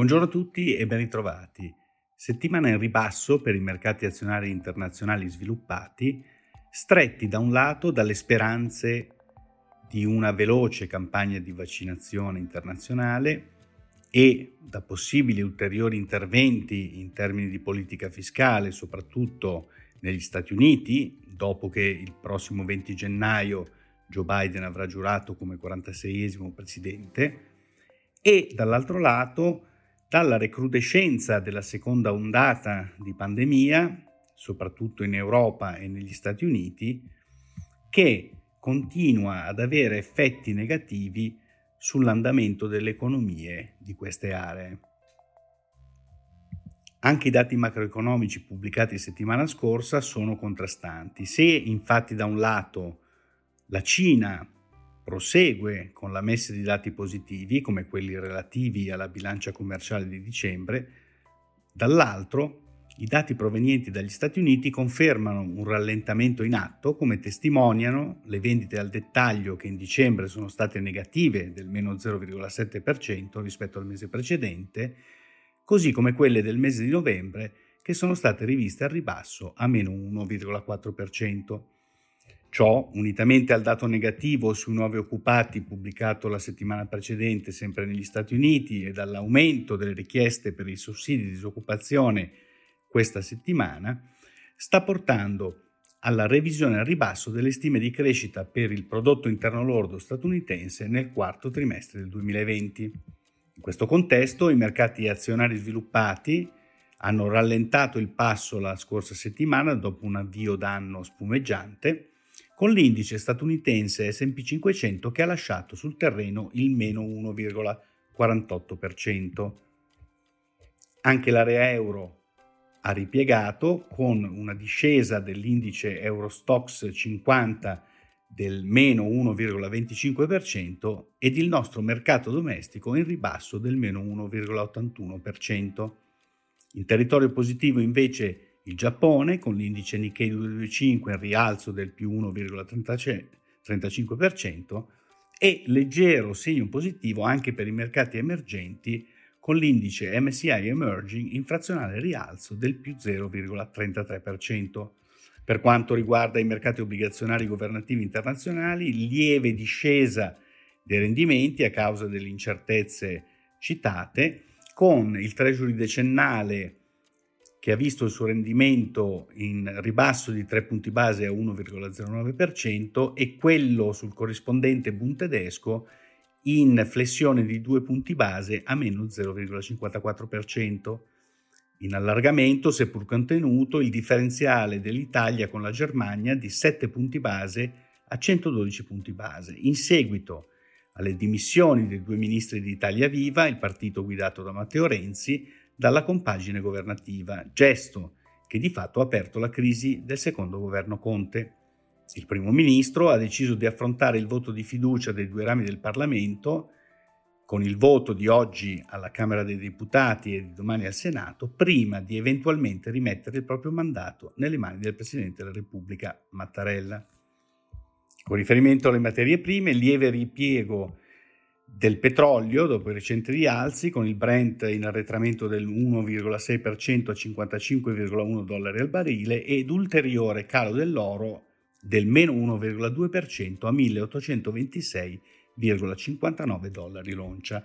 Buongiorno a tutti e ben ritrovati. Settimana in ribasso per i mercati azionari internazionali sviluppati, stretti da un lato dalle speranze di una veloce campagna di vaccinazione internazionale e da possibili ulteriori interventi in termini di politica fiscale, soprattutto negli Stati Uniti, dopo che il prossimo 20 gennaio Joe Biden avrà giurato come 46esimo presidente, e dall'altro lato dalla recrudescenza della seconda ondata di pandemia, soprattutto in Europa e negli Stati Uniti, che continua ad avere effetti negativi sull'andamento delle economie di queste aree. Anche i dati macroeconomici pubblicati settimana scorsa sono contrastanti. Se infatti da un lato la Cina prosegue con la messa di dati positivi, come quelli relativi alla bilancia commerciale di dicembre, dall'altro i dati provenienti dagli Stati Uniti confermano un rallentamento in atto, come testimoniano le vendite al dettaglio che in dicembre sono state negative del meno 0,7% rispetto al mese precedente, così come quelle del mese di novembre che sono state riviste al ribasso a meno 1,4%. Ciò, unitamente al dato negativo sui nuovi occupati pubblicato la settimana precedente sempre negli Stati Uniti e dall'aumento delle richieste per i sussidi di disoccupazione questa settimana, sta portando alla revisione al ribasso delle stime di crescita per il prodotto interno lordo statunitense nel quarto trimestre del 2020. In questo contesto i mercati azionari sviluppati hanno rallentato il passo la scorsa settimana dopo un avvio d'anno spumeggiante con l'indice statunitense SP 500 che ha lasciato sul terreno il meno 1,48%. Anche l'area euro ha ripiegato con una discesa dell'indice Eurostox 50 del meno 1,25% ed il nostro mercato domestico in ribasso del meno 1,81%. In territorio positivo invece il Giappone, con l'indice Nikkei 225 in rialzo del più 1,35% e leggero segno positivo anche per i mercati emergenti, con l'indice MSCI Emerging in frazionale rialzo del più 0,33%. Per quanto riguarda i mercati obbligazionari governativi internazionali, lieve discesa dei rendimenti a causa delle incertezze citate, con il treasury decennale che ha visto il suo rendimento in ribasso di 3 punti base a 1,09% e quello sul corrispondente Bund tedesco in flessione di 2 punti base a meno 0,54%. In allargamento, seppur contenuto, il differenziale dell'Italia con la Germania di 7 punti base a 112 punti base. In seguito alle dimissioni dei due ministri di Italia Viva, il partito guidato da Matteo Renzi, dalla compagine governativa, gesto che di fatto ha aperto la crisi del secondo governo Conte. Il primo ministro ha deciso di affrontare il voto di fiducia dei due rami del Parlamento, con il voto di oggi alla Camera dei Deputati e di domani al Senato, prima di eventualmente rimettere il proprio mandato nelle mani del Presidente della Repubblica Mattarella. Con riferimento alle materie prime, lieve ripiego del petrolio dopo i recenti rialzi, con il Brent in arretramento del 1,6% a 55,1 dollari al barile ed ulteriore calo dell'oro del meno 1,2% a 1826,59 dollari l'oncia.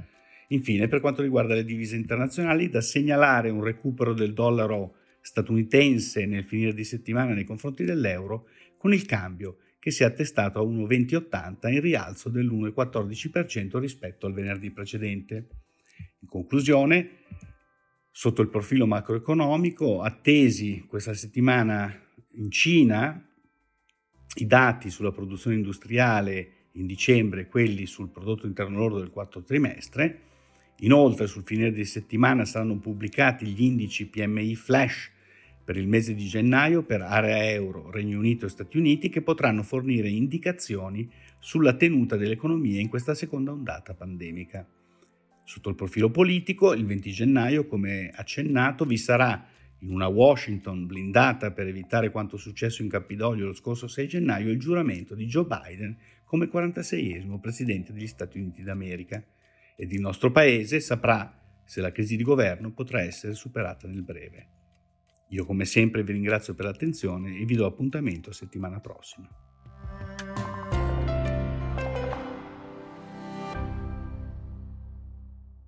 Infine, per quanto riguarda le divise internazionali, da segnalare un recupero del dollaro statunitense nel finire di settimana nei confronti dell'euro, con il cambio che si è attestato a 1,2080 in rialzo dell'1,14% rispetto al venerdì precedente. In conclusione, sotto il profilo macroeconomico, attesi questa settimana in Cina i dati sulla produzione industriale in dicembre e quelli sul prodotto interno lordo del quarto trimestre. Inoltre, sul finire di settimana saranno pubblicati gli indici PMI flash per il mese di gennaio per area euro, Regno Unito e Stati Uniti che potranno fornire indicazioni sulla tenuta dell'economia in questa seconda ondata pandemica. Sotto il profilo politico, il 20 gennaio, come accennato, vi sarà in una Washington blindata per evitare quanto successo in Campidoglio lo scorso 6 gennaio il giuramento di Joe Biden come 46esimo presidente degli Stati Uniti d'America ed il nostro paese saprà se la crisi di governo potrà essere superata nel breve. Io come sempre vi ringrazio per l'attenzione e vi do appuntamento settimana prossima.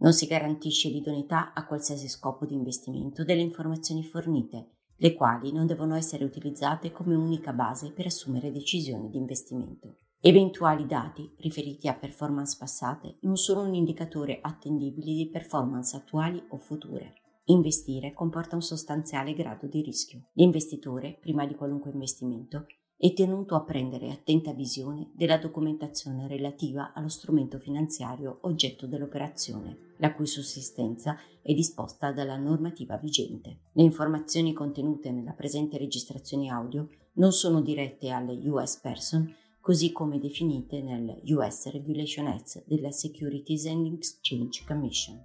Non si garantisce l'idoneità a qualsiasi scopo di investimento delle informazioni fornite, le quali non devono essere utilizzate come unica base per assumere decisioni di investimento. Eventuali dati riferiti a performance passate non sono un indicatore attendibile di performance attuali o future. Investire comporta un sostanziale grado di rischio. L'investitore, prima di qualunque investimento, è tenuto a prendere attenta visione della documentazione relativa allo strumento finanziario oggetto dell'operazione, la cui sussistenza è disposta dalla normativa vigente. Le informazioni contenute nella presente registrazione audio non sono dirette alle US Person, così come definite nel US Regulation Act della Securities and Exchange Commission.